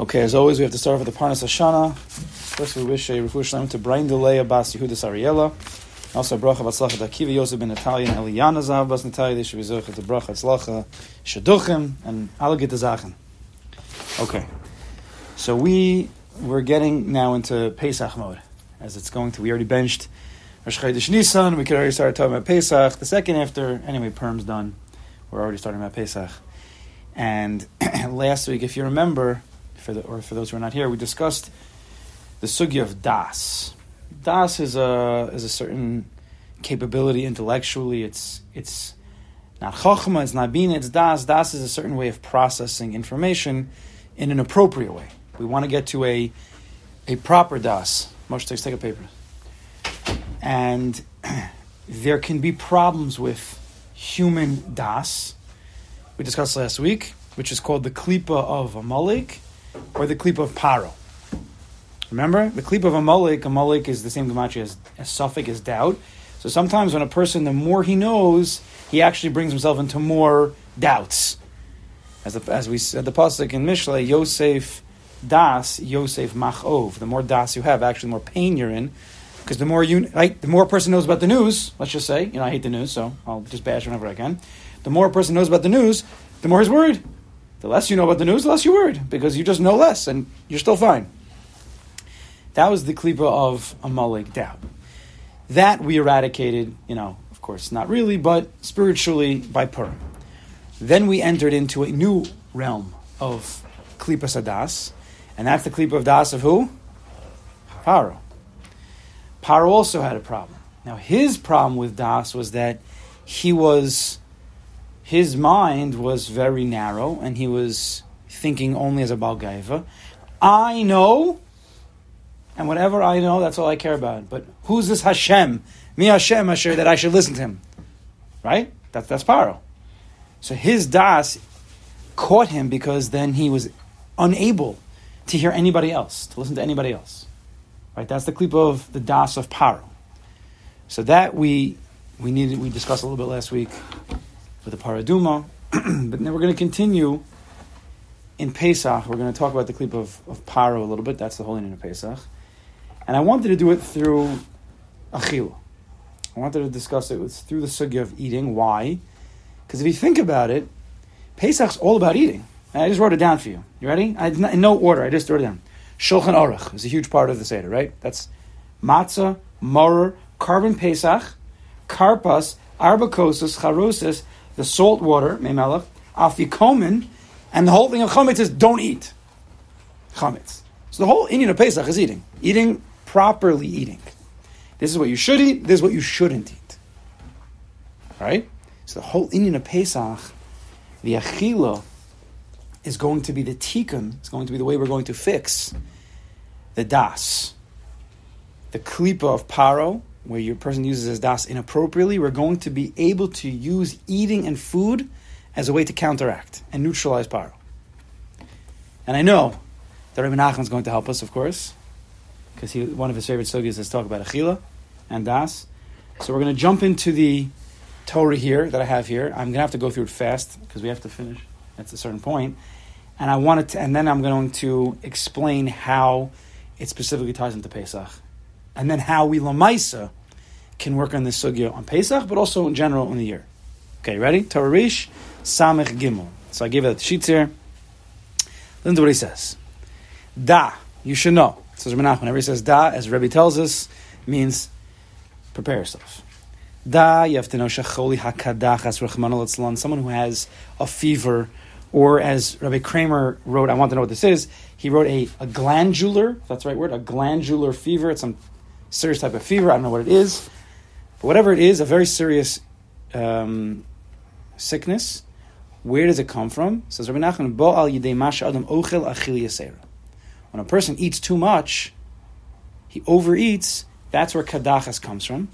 Okay, as always, we have to start off with the Parnas Hashanah. First, we wish a Refu Shalom to Brian Delay Abbas Yehuda Sariella. Also, a bracha v'atzlacha to Akiva Yosef ben Natalia and Eliana Zav Bas Natalia. They should be zocher to bracha tzlacha shaduchim and alle Zachen. Okay, so we we're getting now into Pesach mode, as it's going to. We already benched Rosh Chodesh Nisan. We could already start talking about Pesach. The second after, anyway, Perm's done. We're already starting about Pesach. And last week, if you remember, for the, or for those who are not here, we discussed the sugya of das. Das is a is a certain capability intellectually. It's it's not chokhmah, it's not bina, it's das. Das is a certain way of processing information in an appropriate way. We want to get to a a proper das. Moshe, take a paper. And there can be problems with human das. We discussed last week, which is called the klipa of Amalek or the klipa of Paro. Remember, the klipa of Amalek, Amalek is the same gematria as, as safek as doubt. So sometimes when a person, the more he knows, he actually brings himself into more doubts. As, the, as we said, the pasuk in Mishle, Yosef das, Yosef machov. The more das you have, actually, the more pain you're in. Because the more you, right, the more a person knows about the news. Let's just say, you know, I hate the news, so I'll just bash whenever I can. The more a person knows about the news, the more he's worried. The less you know about the news, the less you're worried because you just know less and you're still fine. That was the klipa of Amalek doubt. That we eradicated, you know, of course, not really, but spiritually by Purim. Then we entered into a new realm of klipa sadas, and that's the klipa of das of who? Paro. Paro also had a problem. Now his problem with das was that he was his mind was very narrow and he was thinking only as a Balgaiva. I know, and whatever I know, that's all I care about. But who's this Hashem? Me Hashem Asher that I should listen to him. Right? That's that's Paro. So his das caught him because then he was unable to hear anybody else, to listen to anybody else. Right? That's the clip of the das of Paro. So that we we needed we discussed a little bit last week with the paraduma, but then we're going to continue in Pesach. We're going to talk about the clip of, of Paro a little bit. That's the whole ending of Pesach. And I wanted to do it through Achila. I wanted to discuss it with, through the sugya of eating. Why? Because if you think about it, Pesach's all about eating. And I just wrote it down for you. You ready? I, in no order. I just wrote it down. Shulchan Aruch is a huge part of the Seder, right? That's matzah, maror, korban Pesach, karpas, arbacosis, charosis, the salt water, memelech, afikomen, and the whole thing of chametz is don't eat chametz. So the whole inyan of Pesach is eating, eating properly eating. This is what you should eat. This is what you shouldn't eat. Right. So the whole inyan of Pesach, the achila, is going to be the tikkun. It's going to be the way we're going to fix the das, the klipa of paro, where your person uses his das inappropriately, we're going to be able to use eating and food as a way to counteract and neutralize paro. And I know that Rabbi Nachman is going to help us, of course, because he one of his favorite sugyas is talk about achila and das. So we're going to jump into the Torah here that I have here. I'm going to have to go through it fast because we have to finish at a certain point. And I wanted to, and then I'm going to explain how it specifically ties into Pesach, and then how we lamaisa can work on this sugya on Pesach, but also in general in the year. Okay, ready? Torah Rish, Samech Gimel. So I gave it the sheets here. Listen to what he says. Da, you should know. Says Menach, whenever he says da, as Rebbe tells us, means prepare yourself. Da, you have to know shacholi hakadachas rachman someone who has a fever, or as Rabbi Kramer wrote, I want to know what this is. He wrote a, a glandular, that's the right word, a glandular fever. It's some serious type of fever. I don't know what it is. But whatever it is, a very serious um, sickness, where does it come from? Says Rabbi Nachman, Bo al yidei mash adam ochel achil When a person eats too much, he overeats, that's where kadachas comes from.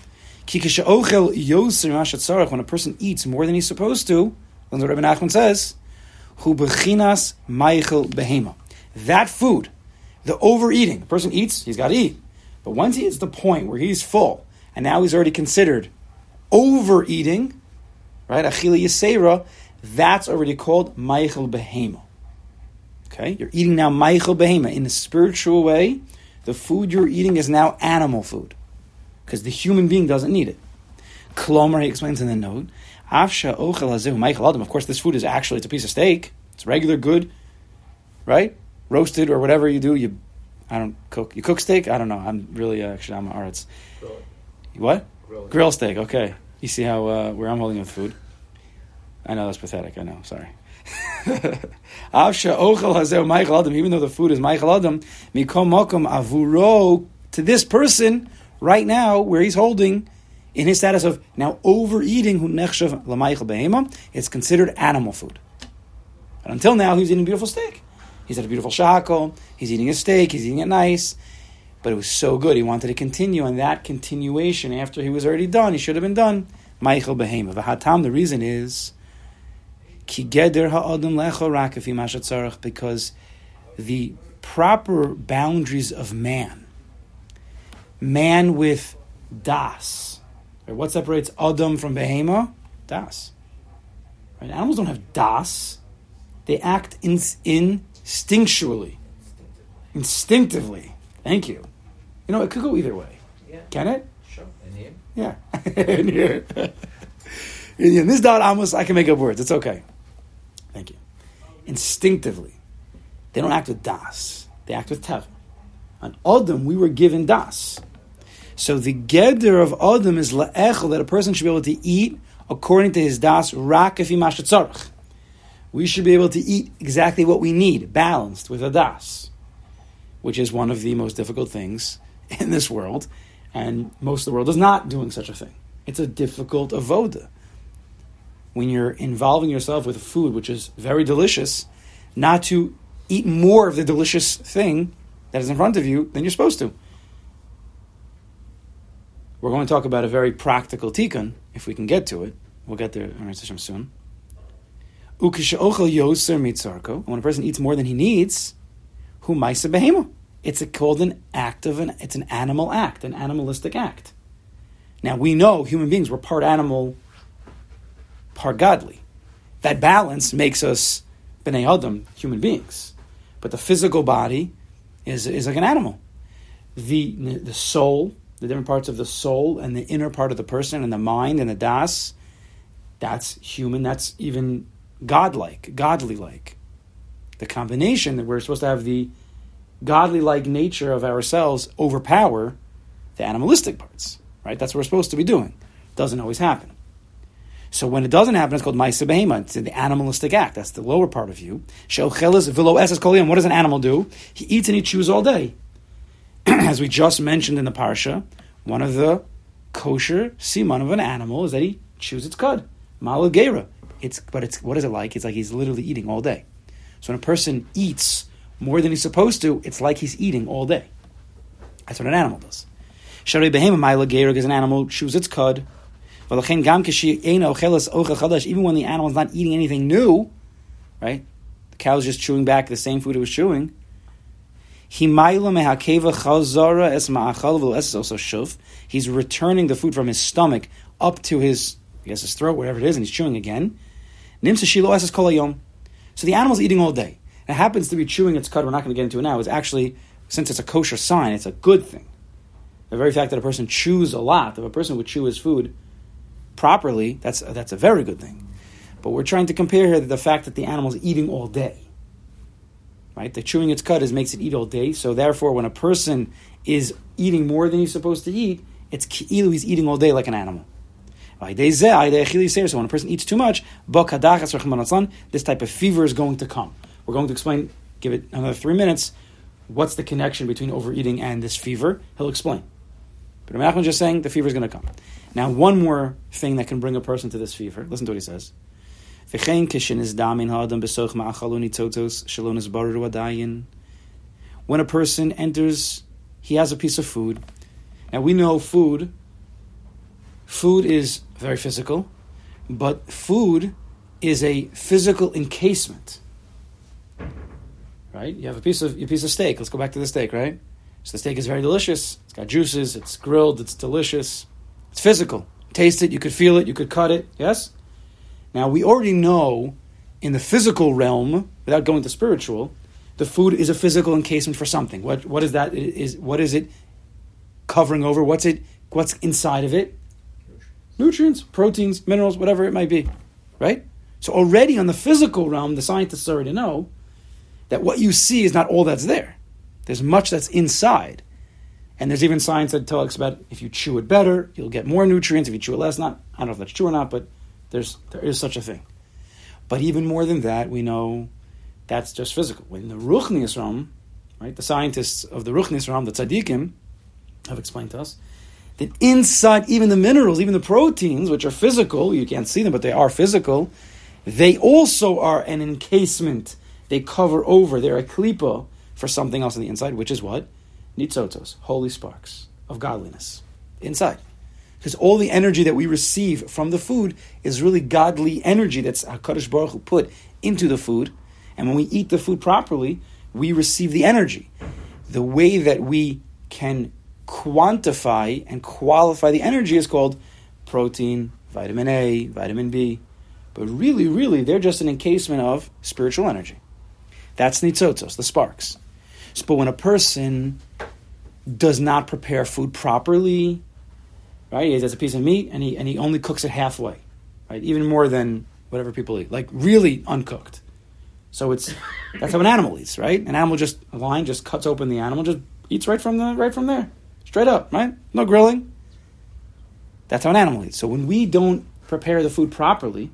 When a person eats more than he's supposed to, that's what Rabbi Nachman says, hu bechinas meichel behema. That food, the overeating, the person eats, he's got to eat. But once he hits the point where he's full, and now he's already considered overeating, right? Achila Yisera, that's already called Meichel Behema. Okay, you're eating now Meichel Behema. In a spiritual way, the food you're eating is now animal food because the human being doesn't need it. Klomer, he explains in the note, Afsha ochel Meichel Adam. Of course, this food is actually it's a piece of steak. It's regular good, right? Roasted or whatever you do. You, I don't cook. You cook steak? I don't know. I'm really uh, actually I'm arts. What? Grill. Grill steak. Okay. You see how uh, where I'm holding with food. I know that's pathetic. I know. Sorry. Avsha ochel hazel Meichel Adam. Even though the food is Meichel Adam, mikom mokum avuro to this person right now, where he's holding in his status of now overeating hu nechshav behema, it's considered animal food. And until now, he was eating beautiful steak. He's had a beautiful shackle. He's eating a steak. He's eating it nice. But it was so good. He wanted to continue. And that continuation, after he was already done, he should have been done. Meichel Behema. The reason is, ki ha'adam lecho rakafi because the proper boundaries of man, man with das, right? what separates Adam from Behema? Das. Right? Animals don't have das. They act in, instinctually, instinctively. Thank you. You know, it could go either way. Yeah. Can it? Sure. In here? Yeah. in here. in this dot almost I can make up words. It's okay. Thank you. Instinctively. They don't act with das. They act with tev. On Adam, we were given das. So the geder of Adam is la'echel, that a person should be able to eat according to his das, rak if we should be able to eat exactly what we need, balanced with a das, which is one of the most difficult things in this world, and most of the world is not doing such a thing. It's a difficult avoda. When you're involving yourself with food which is very delicious, not to eat more of the delicious thing that is in front of you than you're supposed to. We're going to talk about a very practical tikkun, if we can get to it. We'll get there soon. When a person eats more than he needs, who maisa behema. It's a, called an act of an. It's an animal act, an animalistic act. Now we know human beings were part animal, part godly. That balance makes us bnei adam, human beings. But the physical body is is like an animal. The the soul, the different parts of the soul, and the inner part of the person, and the mind, and the das. That's human. That's even godlike, godly like. The combination that we're supposed to have the godly like nature of ourselves overpower the animalistic parts, right? That's what we're supposed to be doing. Doesn't always happen. So when it doesn't happen, it's called Maisa Behema. It's the animalistic act. That's the lower part of you. What does an animal do? He eats and he chews all day. As we just mentioned in the Parsha, one of the kosher siman of an animal is that he chews its cud. Malagera. It's but it's what is it like? It's like he's literally eating all day. So when a person eats more than he's supposed to, it's like he's eating all day. That's what an animal does. Shari behema ma'ila is an animal chews its cud. Even when the animal is not eating anything new, right? The cow is just chewing back the same food it was chewing. He's returning the food from his stomach up to his, I guess, his throat, whatever it is, and he's chewing again. So the animal's eating all day. It happens to be chewing its cud. We're not going to get into it now. It's actually, since it's a kosher sign, it's a good thing. The very fact that a person chews a lot, if a person would chew his food properly, that's that's a very good thing. But we're trying to compare here the fact that the animal's eating all day. Right? The chewing its cud is makes it eat all day. So therefore, when a person is eating more than he's supposed to eat, it's ki'ilu he's eating all day like an animal. So when a person eats too much, this type of fever is going to come. We're going to explain, give it another three minutes, what's the connection between overeating and this fever. He'll explain. But I'm just saying the fever is going to come. Now, one more thing that can bring a person to this fever. Listen to what he says. When a person enters, he has a piece of food. Now we know food Food is very physical, but food is a physical encasement. Right? You have a piece of a piece of steak. Let's go back to the steak, right? So the steak is very delicious. It's got juices. It's grilled. It's delicious. It's physical. Taste it. You could feel it. You could cut it. Yes. Now we already know in the physical realm, without going to spiritual, the food is a physical encasement for something. What what is that? Is what is it covering over? What's it? What's inside of it? Nutrients, proteins, minerals, whatever it might be, right? So already on the physical realm, the scientists already know that what you see is not all that's there. There's much that's inside. And there's even science that talks about if you chew it better, you'll get more nutrients. If you chew it less, not I don't know if that's true or not, but there's there is such a thing. But even more than that, we know that's just physical. When the Ruchnius realm, right, the scientists of the Ruchnius realm, the tzaddikim, have explained to us that inside even the minerals, even the proteins, which are physical, you can't see them, but they are physical, they also are an encasement. They cover over, they're a klipa for something else on the inside, which is what? Nitzotos, holy sparks of godliness inside. Because all the energy that we receive from the food is really godly energy that's HaKadosh Baruch Hu put into the food. And when we eat the food properly, we receive the energy. The way that we can quantify and qualify the energy is called protein, vitamin A, vitamin B. But really, really, they're just an encasement of spiritual energy. That's nitzotos, the sparks. But when a person does not prepare food properly, right? He has a piece of meat and he and he only cooks it halfway, right? Even more than whatever people eat, like really uncooked. So it's that's how an animal eats, right? An animal just a lion just cuts open the animal, just eats right from the right from there, straight up, right? No grilling. That's how an animal eats. So when we don't prepare the food properly,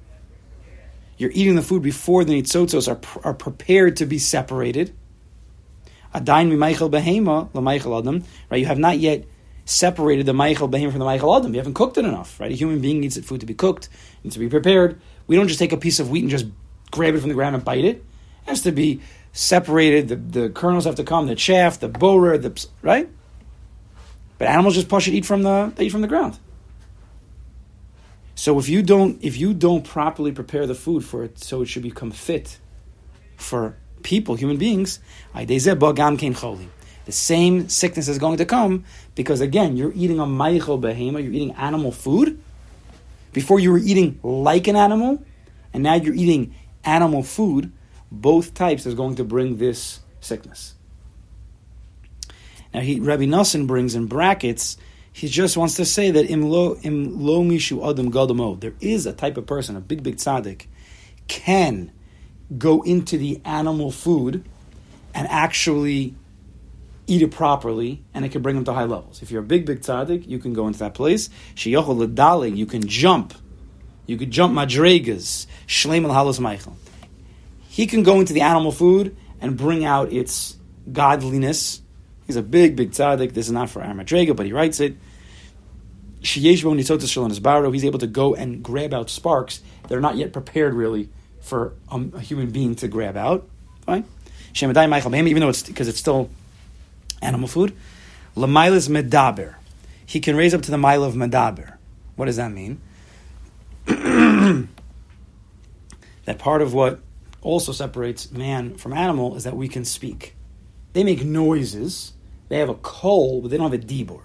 you're eating the food before the nitzotzos are, are prepared to be separated. Adain mimaychel behema l'maychel adam. Right, you have not yet separated the maychel behema from the maychel adam. You haven't cooked it enough. Right, a human being needs food to be cooked, needs to be prepared. We don't just take a piece of wheat and just grab it from the ground and bite it. It has to be separated. The, the kernels have to come. The chaff, the borer, the right. But animals just push it, eat from the they eat from the ground. So if you don't if you don't properly prepare the food for it so it should become fit for people, human beings, the same sickness is going to come because again, you're eating a maichel behema, you're eating animal food. Before you were eating like an animal, and now you're eating animal food. Both types is going to bring this sickness. Now, he, Rabbi Nosson brings in brackets he just wants to say that im lo, im lo mishu adam gadamo, there is a type of person, a big, big tzaddik, can go into the animal food and actually eat it properly, and it can bring him to high levels. If you're a big, big tzaddik, you can go into that place. Shiyochel ledali, you can jump. You could jump madregas. Shleim al halos meichel. He can go into the animal food and bring out its godliness He's a big, big tzaddik. This is not for Armadrega, but he writes it. He's able to go and grab out sparks that are not yet prepared really for um, a human being to grab out. Fine. Even though it's because it's still animal food. Lamailas medaber. He can raise up to the mile of medaber. What does that mean? that part of what also separates man from animal is that we can speak. They make noises, they have a kol, but they don't have a dibur.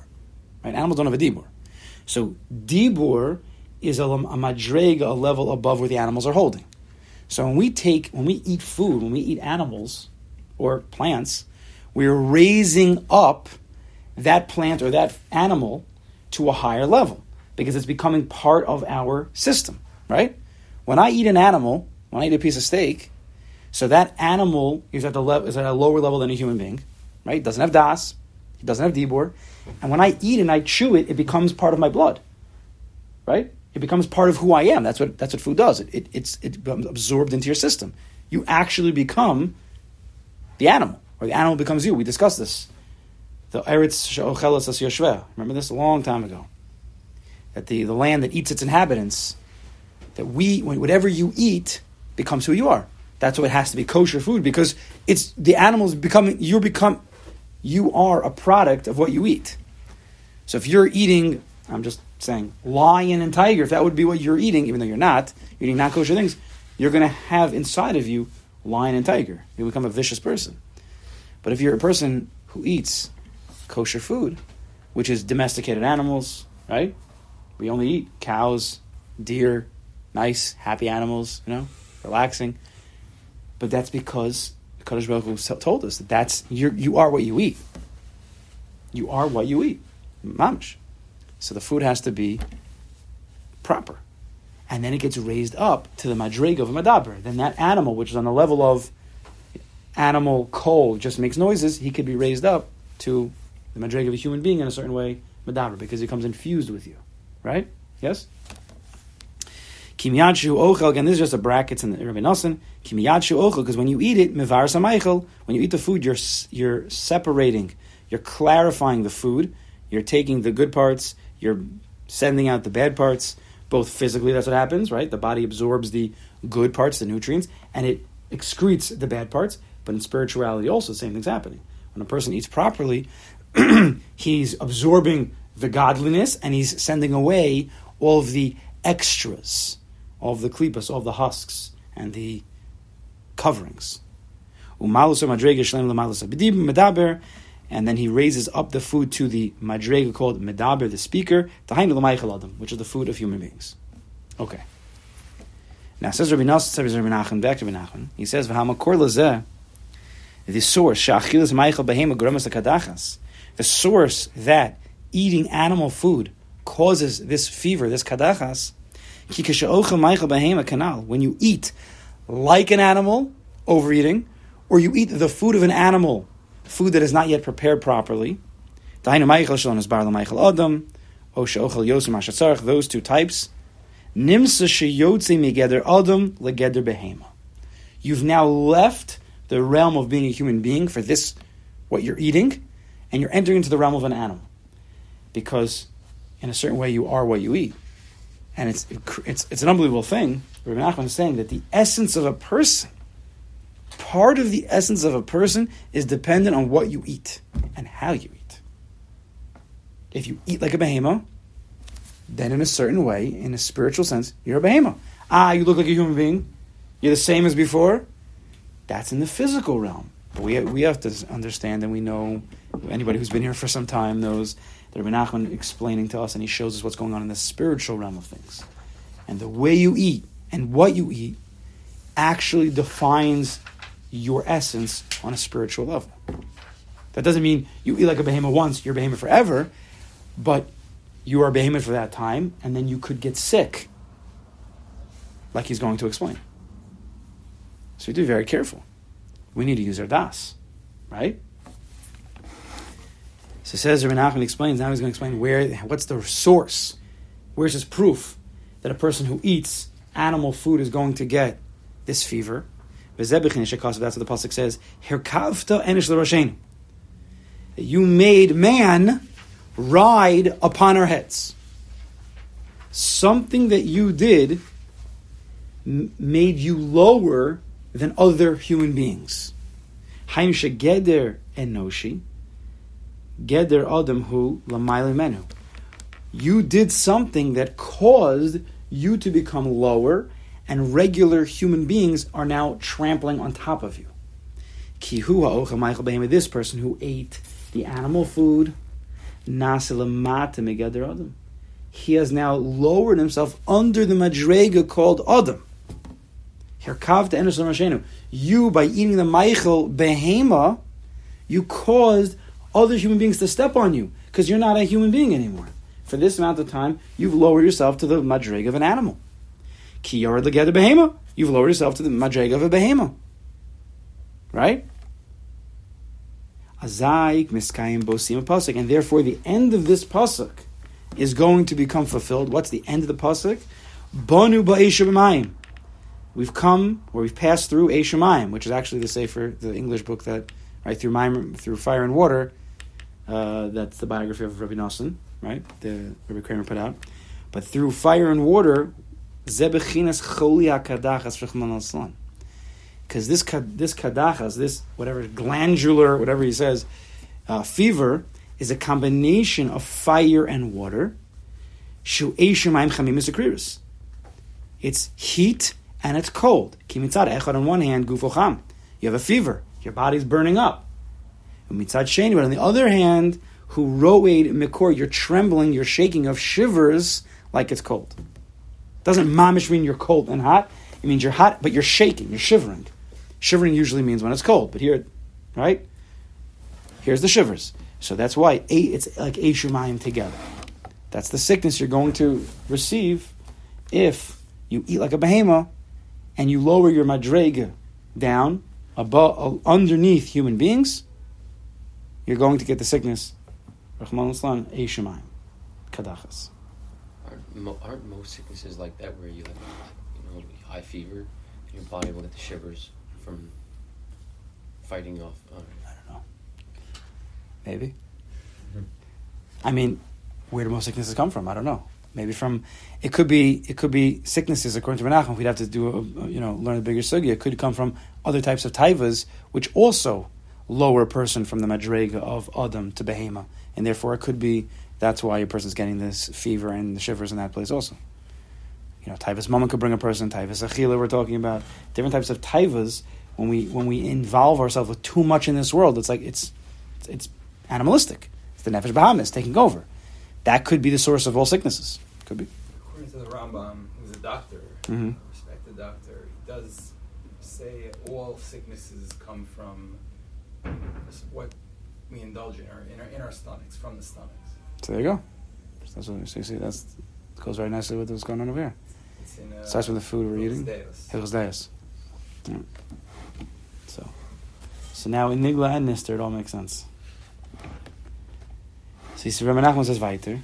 Right? Animals don't have a dibur. So dibur is a, a madrega, a level above where the animals are holding. So when we take, when we eat food, when we eat animals or plants, we're raising up that plant or that animal to a higher level because it's becoming part of our system, right? When I eat an animal, when I eat a piece of steak, so that animal is at the level is at a lower level than a human being right? Doesn't have das, it doesn't have dibur, and when I eat and I chew it, it becomes part of my blood, right? It becomes part of who I am. That's what that's what food does. It, it it's it becomes absorbed into your system. You actually become the animal, or the animal becomes you. We discussed this. The Eretz She'ochelas Yoshveh. Remember this a long time ago. That the, the land that eats its inhabitants, that we, whatever you eat, becomes who you are. That's why it has to be kosher food because it's the animals becoming. You're become you are a product of what you eat. So if you're eating, I'm just saying, lion and tiger, if that would be what you're eating, even though you're not, you're eating not kosher things, you're going to have inside of you lion and tiger. You become a vicious person. But if you're a person who eats kosher food, which is domesticated animals, right? We only eat cows, deer, nice, happy animals, you know, relaxing. But that's because Kadosh Baruch told us that that's you you are what you eat. You are what you eat, mamish. So the food has to be proper, and then it gets raised up to the madrig of a madaber. Then that animal, which is on the level of animal coal, just makes noises. He could be raised up to the madrig of a human being in a certain way, madaber, because he comes infused with you, right? Yes. Kimiyadshu ochel. Again, this is just a brackets in the Rabbi Nosson. Kimiyadshu ochel, because when you eat it, mevar sameichel. When you eat the food, you're you're separating, you're clarifying the food. You're taking the good parts. You're sending out the bad parts. Both physically, that's what happens, right? The body absorbs the good parts, the nutrients, and it excretes the bad parts. But in spirituality, also the same thing's happening. When a person eats properly, he's absorbing the godliness and he's sending away all of the extras of the klipas, of the husks, and the coverings. And then he raises up the food to the madrega called medaber, the speaker, which is the food of human beings. Okay. Now says Rabbi Nosson, says Rabbi Nachman, back to Rabbi Nachman. He says, "V'hamakor lazeh, the source shachilas meichel behema gramas kadachas, the source that eating animal food causes this fever, this kadachas, when you eat like an animal, overeating, or you eat the food of an animal, food that is not yet prepared properly, those two types, You've now left the realm of being a human being for this, what you're eating, and you're entering into the realm of an animal. Because in a certain way, you are what you eat and it's it's it's an unbelievable thing. Rabbi Nachman is saying that the essence of a person, part of the essence of a person, is dependent on what you eat and how you eat. If you eat like a behemoth, then in a certain way, in a spiritual sense, you're a behemoth. Ah, you look like a human being. You're the same as before. That's in the physical realm. But we we have to understand, and we know anybody who's been here for some time knows Rabbi Nachman explaining to us, and he shows us what's going on in the spiritual realm of things. And the way you eat and what you eat actually defines your essence on a spiritual level. That doesn't mean you eat like a behemoth once, you're a behemoth forever, but you are a behemoth for that time, and then you could get sick, like he's going to explain. So we do be very careful. We need to use our das, right? So says Rabbi Nachman explains, now he's going to explain where, what's the source? Where's his proof that a person who eats animal food is going to get this fever? That's what the Pasuk says, Herkavta enish You made man ride upon our heads. Something that you did made you lower than other human beings. Haim shegeder enoshi Geder Adam who Menu. You did something that caused you to become lower, and regular human beings are now trampling on top of you. This person who ate the animal food, he has now lowered himself under the madrega called Adam. You, by eating the meichel behema, you caused other human beings to step on you because you're not a human being anymore. For this amount of time, you've lowered yourself to the madrig of an animal. Kiyar together behema, you've lowered yourself to the madrig of a behema. Right? Azaik miskayim bosim pasuk, and therefore the end of this pasuk is going to become fulfilled. What's the end of the pasuk? Bonu ba'eshamayim. We've come, or we've passed through Eshamayim, which is actually the safer, the English book that, right, through, mime, through fire and water, uh, that's the biography of Rabbi Nosson, right? The Rabbi Kramer put out. But through fire and water, zebechinas cholia kadachas Because this this kadachas, this whatever glandular, whatever he says, uh, fever is a combination of fire and water. It's heat and it's cold. Kimitzad echad on one hand. You have a fever. Your body's burning up. Sheni, but on the other hand, who roed mikor, you're trembling, you're shaking of shivers like it's cold. Doesn't mamish mean you're cold and hot. It means you're hot, but you're shaking, you're shivering. Shivering usually means when it's cold, but here, right? Here's the shivers. So that's why it's like eight shumayim together. That's the sickness you're going to receive if you eat like a behemoth and you lower your madrega down above, uh, underneath human beings. You're going to get the sickness. Rahman Islam, eight shumayim, kadachas. Aren't, aren't most sicknesses like that where you have, you know, high fever, and your body will get the shivers from fighting off? Uh, I don't know. Maybe. I mean, where do most sicknesses come from? I don't know. Maybe from it could be it could be sicknesses according to Menachem. We'd have to do a, you know learn a bigger sugi. It could come from other types of taivas, which also lower person from the madrega of adam to behema, and therefore it could be that's why a person's getting this fever and the shivers in that place also. You know, taivas mama could bring a person. Taivas achila we're talking about different types of taivas. When we when we involve ourselves with too much in this world, it's like it's it's animalistic. It's the nefesh bahamis taking over. That could be the source of all sicknesses. Could be. According to the Rambam, who's a doctor, Mhm. a respected doctor, he does say all sicknesses come from what we indulge in, our, in, our, in our stomachs, from the stomachs. So there you go. That's what so you see. That's goes very nicely with what's going on over here. It's in, uh, Starts with the food we're eating. Deus. Hilchos Deis. Yeah. So, so now in Nigla and Nister, it all makes sense. So you see, Rabbi Nachman says weiter.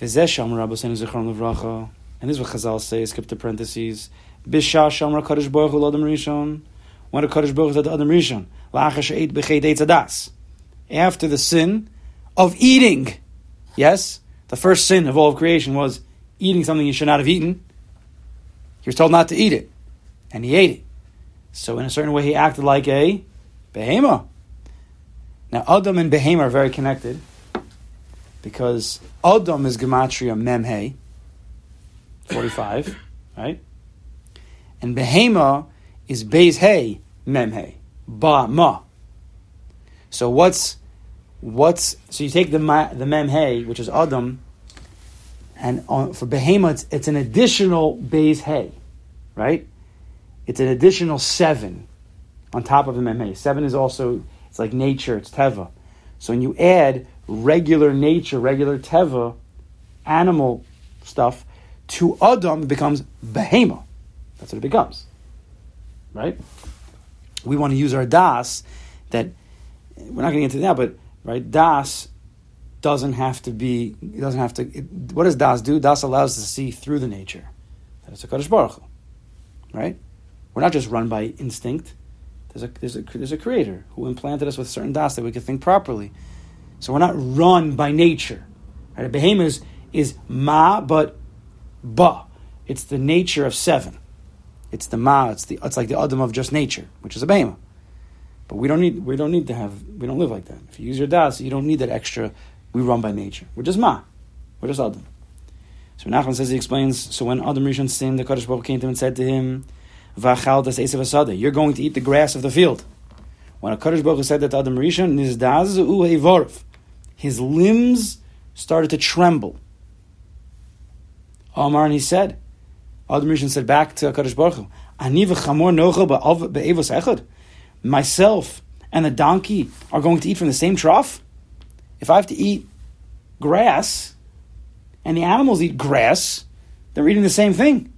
V'zeh shamar Rabbi Senu Zichron Levracha. And this is what Chazal says, skip the parentheses. Bisha shamar Kadosh Baruch Hu L'Adam Rishon. When a Kadosh Baruch to Adam Rishon. After the sin of eating. Yes? The first sin of all of creation was eating something you should not have eaten. He was told not to eat it, and he ate it. So, in a certain way, he acted like a behema. Now, Adam and behema are very connected because Adam is gematria memhe, forty-five, right? And behema is beis hey memhe, ba ma. So what's what's so you take the ma, the memhe, which is Adam, and on, for behema, it's, it's an additional base hay, right? It's an additional seven on top of the Mem memhe. Seven is also it's like nature, it's teva. So when you add regular nature, regular teva, animal stuff to Adam, it becomes behema. That's what it becomes, right? We want to use our das that we're not going to get into that, but right das doesn't have to be. It doesn't have to. It, what does Das do? Das allows us to see through the nature. That's a Kadosh Baruch Hu, right? We're not just run by instinct. There's a there's a there's a creator who implanted us with certain das that we can think properly. So we're not run by nature. Right? A behemoth is, is ma, but ba. It's the nature of seven. It's the ma. It's the it's like the adam of just nature, which is a behemoth. But we don't need we don't need to have we don't live like that. If you use your das, you don't need that extra. We run by nature. We're just ma. We're just adam. So Nachman says he explains. So when Adam Rishon sinned, the Kadosh Baruch came to him and said to him, "V'achal das esav asada." You're going to eat the grass of the field. When a Kadosh Baruch said that to Adam Rishon, nizdaz u his limbs started to tremble. Omar and he said, Adam Rishon said back to Kadosh Baruch Hu, "Ani v'chamor nochel be'evos echad." Myself and the donkey are going to eat from the same trough. If I have to eat grass, and the animals eat grass, they're eating the same thing.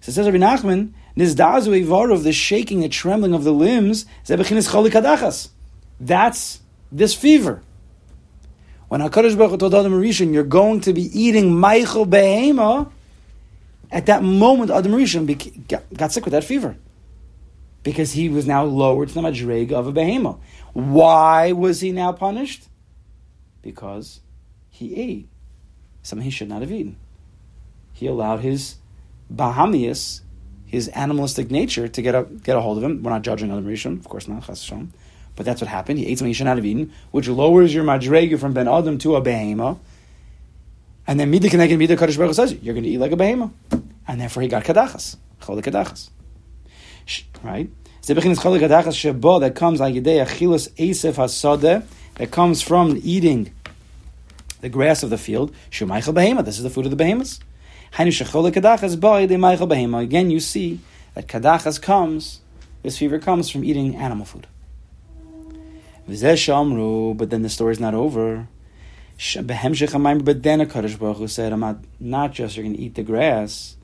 So says Rabbi Nachman, Nizdazu Ivar of the shaking, the trembling of the limbs. That's this fever. When HaKadosh Baruch Hu told Adam Rishon, you're going to be eating Meichel Behema, at that moment Adam Rishon got, sick with that fever. Because he was now lowered to the Madreg of a Behema. Why was he now punished? Because he ate something he should not have eaten. He allowed his Bahamias, his animalistic nature, to get a, get a hold of him. We're not judging Adam Rishon, of course not, Chas But that's what happened. He ate something he should not have eaten, which lowers your madrega from ben adam to a behema. And then midah connected midah Kadosh Baruch says you're going to eat like a behema, and therefore he got kadachas, chol kadachas, right? Zebechin is chol kadachas sheba that comes like yedei achilas esef hasadeh that comes from eating the grass of the field. Shumaychel behema. This is the food of the behemoths. Again, you see that kadachas comes This fever comes from eating animal food. But then the story's not over. But then a Kadosh Baruch Hu said, I'm not, not just you're going to eat the grass.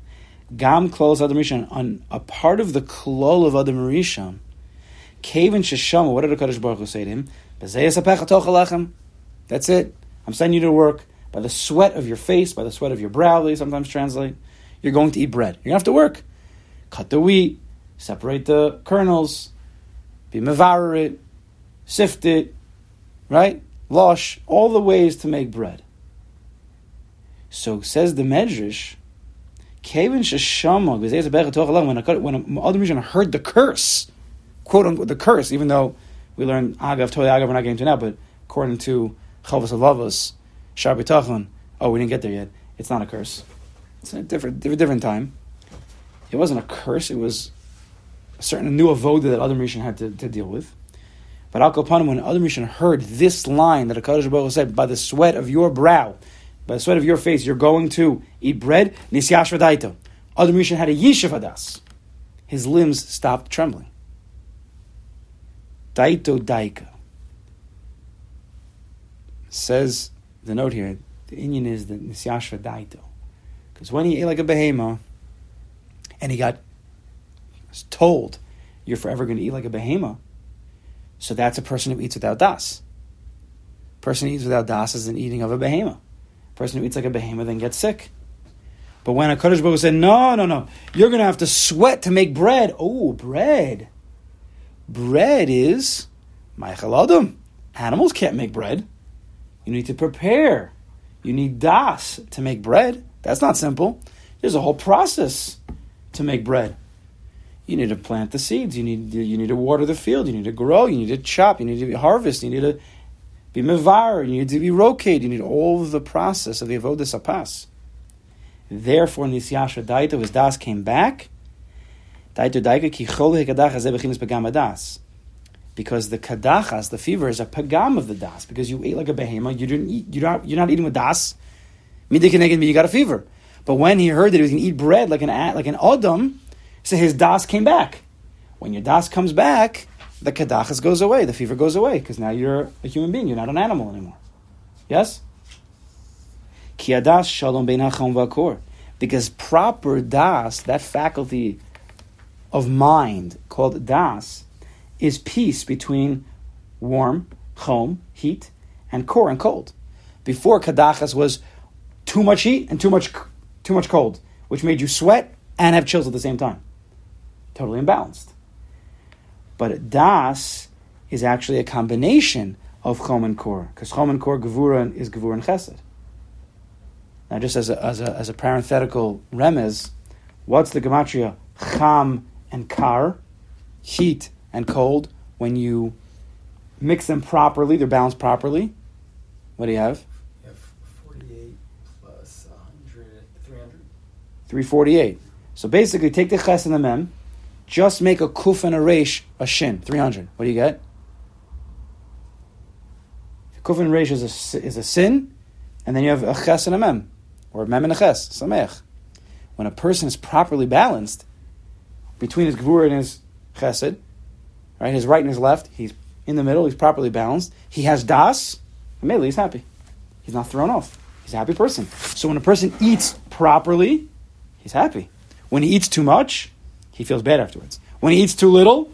Gam klolos Adam Rishon, on a part of the klol of Adam Rishon, Kevin Sheshama, what did the Kadosh Baruch Hu say to him? That's it. I'm sending you to work by the sweat of your face, by the sweat of your brow, they sometimes translate. You're going to eat bread. You're going to have to work. Cut the wheat, separate the kernels, be mevarer it, sift it, right? Lush, all the ways to make bread. So says the Medrash, when when Adam heard the curse, quote unquote the curse, even though we learned Agav, Toy Agav, we're not getting to now, but according to Chovos HaLevavos, Shar oh, we didn't get there yet. It's not a curse. It's a different, different time. It wasn't a curse, it was a certain new avoda that Adam Rishon had to, to deal with. But Al Kapanim, when Adam Rishon heard this line that HaKadosh Baruch said, by the sweat of your brow, by the sweat of your face, you're going to eat bread, Nisyash. Adam Rishon had a Yishav His limbs stopped trembling. Daito Daika. Says the note here, the inyan is the Nisyash Daito. Because when he ate like a behemoth, and he got told, you're forever going to eat like a behemoth, so that's a person who eats without das. Person who eats without das is an eating of a behemoth. Person who eats like a behemoth then gets sick. But when a Kadosh Baruch said, no, no, no, you're going to have to sweat to make bread. Oh, bread. Bread is Adam. Animals can't make bread. You need to prepare. You need das to make bread. That's not simple. There's a whole process to make bread. You need to plant the seeds. You need you need to water the field. You need to grow. You need to chop. You need to harvest. You need to be mevar. You need to be roked. You need all the process of the avodah sapas. Therefore, Nisyasha Daito, his das came back. Daito Daika ki chol hekadach. Because the kadachas, the fever, is a pagam of the das. Because you ate like a behemoth, you didn't eat. You're not. You're not eating with das. Midikanegin, you got a fever. But when he heard that he was going to eat bread like an like an adam, so his das came back. When your das comes back, the kadachas goes away, the fever goes away, because now you're a human being, you're not an animal anymore. Yes? Kiadas shalom beinachom vakor. Because proper das, that faculty of mind called das, is peace between warm, chom, heat, and core and cold. Before kadachas was too much heat and too much too much cold, which made you sweat and have chills at the same time totally imbalanced. But das is actually a combination of chom and kor, because chom and kor, gevura is gevura and chesed. Now, just as a, as a, as a parenthetical remez, what's the gematria cham and kar, heat and cold, when you mix them properly, they're balanced properly? What do you have? You have 48 plus 100, 300. 348. So basically, take the ches and the mem, just make a kuf and a resh, a shin, 300. What do you get? Kuf and resh is a, is a sin, and then you have a ches and a mem, or a mem and a ches, samech. When a person is properly balanced between his gvur and his chesed, right, his right and his left, he's in the middle, he's properly balanced, he has das, immediately he's happy. He's not thrown off. He's a happy person. So when a person eats properly, he's happy. When he eats too much, he feels bad afterwards. When he eats too little,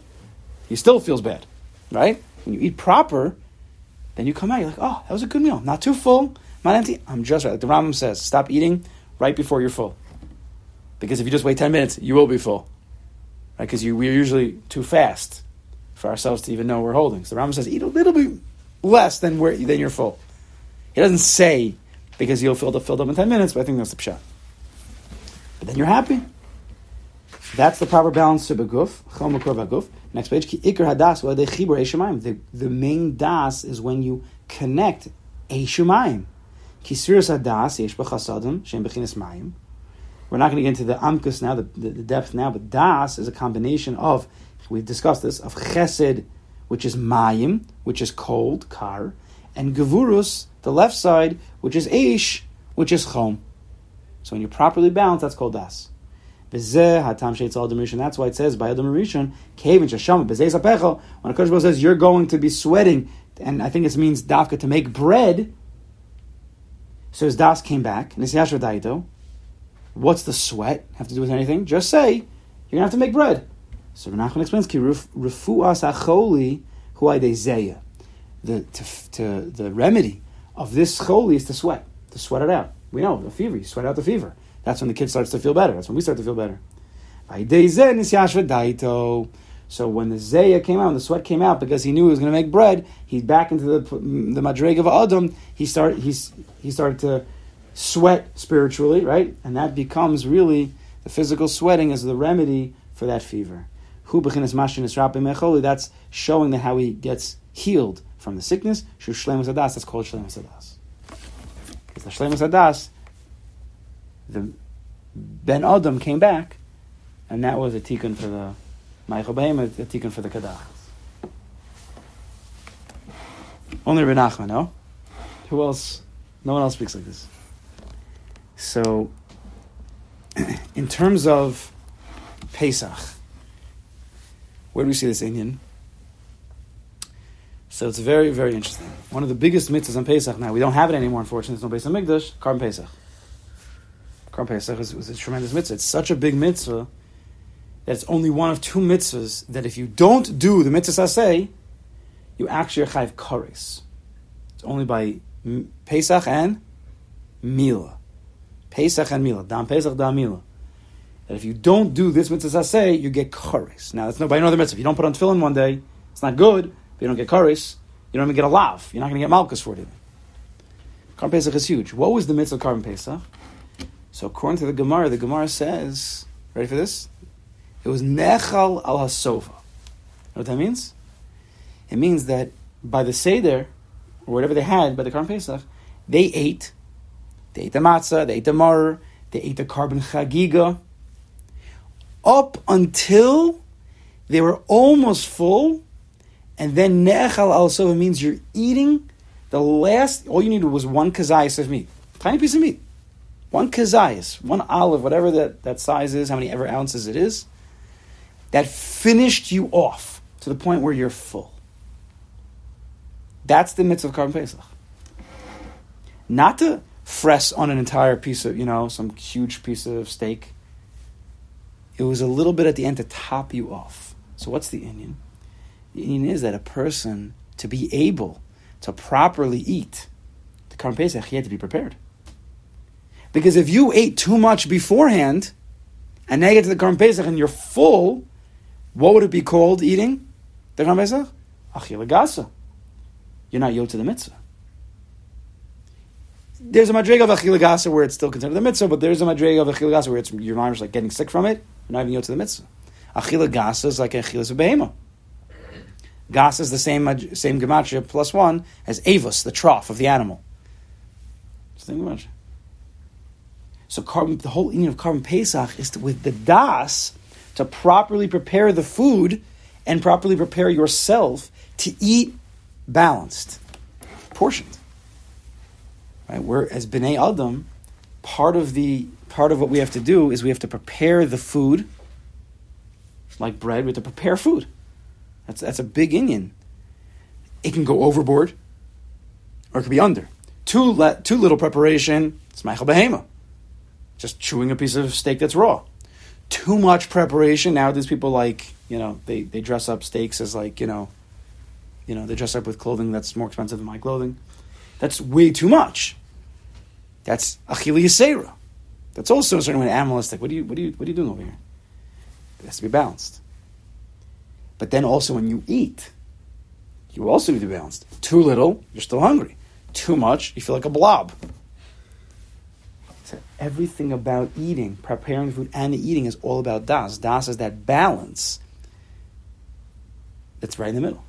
he still feels bad, right? When you eat proper, then you come out, you're like, oh, that was a good meal. Not too full, not empty. I'm just right. Like the Rambam says, stop eating right before you're full. Because if you just wait 10 minutes, you will be full. Right? Because we're usually too fast for ourselves to even know we're holding. So the Rambam says, eat a little bit less than, where, than you're full. He doesn't say because you'll fill up, filled up in 10 minutes, but I think that's the pshat. But then you're happy. That's the proper balance to beguf. Chom Next page. Ikar hadas The the main das is when you connect eshemayim. Kisvirus hadas yesh shem mayim. We're not going to get into the amkus now, the, the, the, depth now, but das is a combination of we've discussed this of chesed, which is mayim, which is cold, kar, and gevurus, the left side, which is eish, which is chom. So when you're properly balanced, that's called das. That's why it says by adam rishon. When a Baruch says you're going to be sweating, and I think it means dafka to make bread. So his das came back. What's the sweat have to do with anything? Just say you're gonna have to make bread. So Menachem explains refuas acholi huaydezeya. The to, to the remedy of this choli is to sweat, to sweat it out. We know the fever, you sweat out the fever. That's when the kid starts to feel better. That's when we start to feel better. So when the zaya came out, when the sweat came out, because he knew he was going to make bread, he's back into the the madreg of Adam. He started he's he started to sweat spiritually, right? And that becomes really the physical sweating as the remedy for that fever. That's showing that how he gets healed from the sickness. That's called shlemus adas. Because the shlemus adas the Ben Adam came back, and that was a tikkun for the Meichel Behem, a tikkun for the Kadachas. Only Ben Nachman, no? Who else? No one else speaks like this. So, in terms of Pesach, where do we see this inyan? So it's very, very interesting. One of the biggest mitzvahs on Pesach now, we don't have it anymore, unfortunately, there's no Pesach Hamikdash, Korban Pesach. Korban Pesach is, is a tremendous mitzvah. It's such a big mitzvah that it's only one of two mitzvahs that if you don't do the mitzvah say, you actually are chayv kares. It's only by Pesach and Mila. Pesach and Mila. Dam Pesach, Dam Mila. That if you don't do this mitzvah say, you get kares. Now, that's no by another mitzvah. If you don't put on tefillin one day, it's not good, but you don't get kares. You don't even get a lav. You're not going to get malkus for it. either. Korban Pesach is huge. What was the mitzvah of Korban Pesach? So according to the Gemara, the Gemara says, ready for this? It was nechal al hasova. Know what that means? It means that by the seder or whatever they had by the Korban Pesach, they ate. They ate the matzah, they ate the mar, they ate the korban chagiga, up until they were almost full, and then nechal al sova means you're eating the last. All you needed was one kazayas of meat, tiny piece of meat one kazayas, one olive, whatever that, that size is, how many ever ounces it is, that finished you off to the point where you're full. That's the mitzvah of Korban Pesach. Not to fress on an entire piece of, you know, some huge piece of steak. It was a little bit at the end to top you off. So what's the inyan? The inyan is that a person, to be able to properly eat the Korban Pesach, he had to be prepared. Because if you ate too much beforehand, and now you get to the Korban Pesach and you're full, what would it be called eating the Korban Pesach? Achil Gasa. You're not to the mitzvah. There's a madrega of Achil Gasa where it's still considered the mitzvah, but there's a madrega of Achil Gasa where it's, your mind is like getting sick from it, you're not even to the mitzvah. Achil Gasa is like Achillas of Behema. Gas is the same same gematria plus one as avos, the trough of the animal. Same gematria. So korban, the whole inyan of Korban Pesach is to, with the das to properly prepare the food and properly prepare yourself to eat balanced, portioned. Right? We're as bnei adam, part of the part of what we have to do is we have to prepare the food, like bread. We have to prepare food. That's that's a big inyan. It can go overboard, or it could be under. Too too little preparation. It's Meichel Behema just chewing a piece of steak that's raw. Too much preparation. Now these people like, you know, they, they dress up steaks as like, you know, you know, they dress up with clothing that's more expensive than my clothing. That's way too much. That's achili yisera. That's also a certain way animalistic. What are you what are you what are you doing over here? It has to be balanced. But then also when you eat, you also need to be balanced. Too little, you're still hungry. Too much, you feel like a blob. Everything about eating, preparing food and the eating is all about das. Das is that balance that's right in the middle.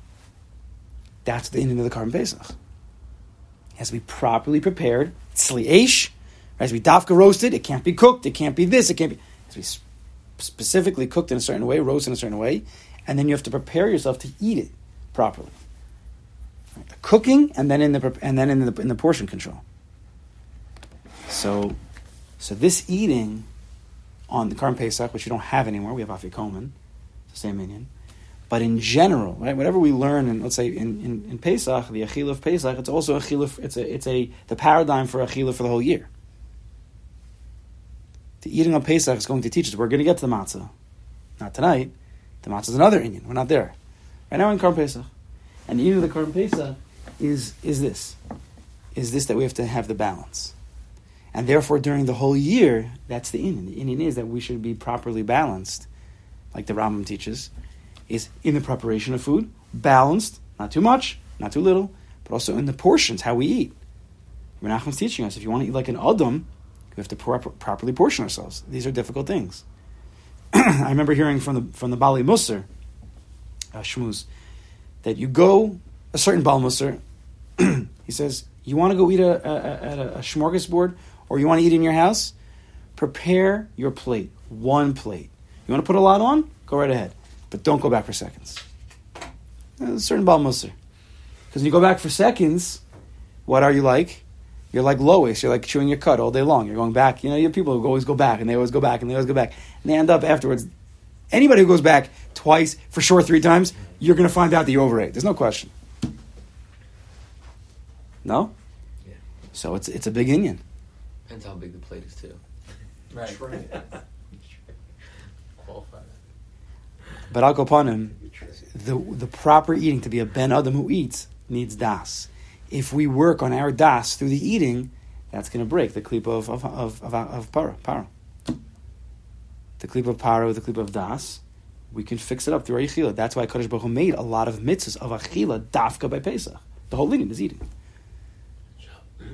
That's the ending of the Korban Pesach. It has to be properly prepared. Tzli Eish, it has to be dafka roasted. It can't be cooked. It can't be this. It can't be. It has to be specifically cooked in a certain way, roasted in a certain way, and then you have to prepare yourself to eat it properly. Right. The cooking, and then in the and then in the in the portion control. So so this eating on the Korban Pesach, which we don't have anymore. We have Afikomen, the same inyan. But in general, right, whatever we learn, in, let's say in, in, in Pesach, the Achil of Pesach, it's also Achil, it's a, it's a, the paradigm for Achil for the whole year. The eating of Pesach is going to teach us. We're going to get to the matzah. Not tonight. The matzah is another inyan. We're not there. Right now in Korban Pesach. And the eating of the Korban Pesach is, is this. Is this that we have to have the balance. And therefore, during the whole year, that's the inyan. The inyan is that we should be properly balanced, like the Rambam teaches, is in the preparation of food, balanced, not too much, not too little, but also in the portions, how we eat. Menachem's teaching us if you want to eat like an Adam, we have to pro- properly portion ourselves. These are difficult things. I remember hearing from the from the Bali Musar, uh, Shmuz, that you go a certain Bali Musar, he says you want to go eat a, a, a, a smorgasbord or you want to eat in your house, prepare your plate, one plate. You want to put a lot on? Go right ahead, but don't go back for seconds. Uh, a certain Musar, because when you go back for seconds, what are you like? You're like Lois. You're like chewing your cud all day long. You're going back. You know, you have people who always go back and they always go back and they always go back. And they end up afterwards. Anybody who goes back twice, for sure three times, you're going to find out that you overate. There's no question. No? Yeah. So it's, it's a big inyan. Depends how big the plate is too. Right. Qualify But Al Kopanim, the, the proper eating to be a Ben Adam who eats needs das. If we work on our das through the eating, that's going to break the clip of, of, of, of, of para, para. The clip of para, the clip of das, we can fix it up through our Achila. That's why Kadosh Baruch Hu made a lot of mitzvahs of Achila dafka by Pesach. The whole inyan is eating.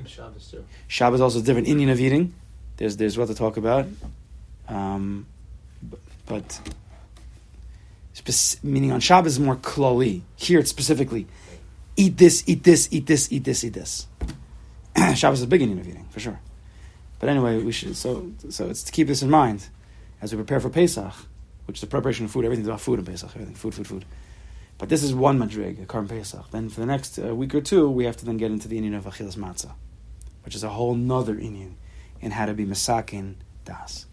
Shabbos too. Shabbos is also a different inyan of eating. There's there's what to talk about, um, b- but spec- meaning on Shabbos is more klali. Here it's specifically eat this, eat this, eat this, eat this, eat this. Shabbos is a big inyan of eating for sure. But anyway, we should so so it's to keep this in mind as we prepare for Pesach, which is the preparation of food. Everything's about food in Pesach. Everything food, food, food. But this is one madrig, a Korban Pesach. Then for the next uh, week or two, we have to then get into the inyan of Achilas Matzah which is a whole nother inyan in how to be Masakin Das.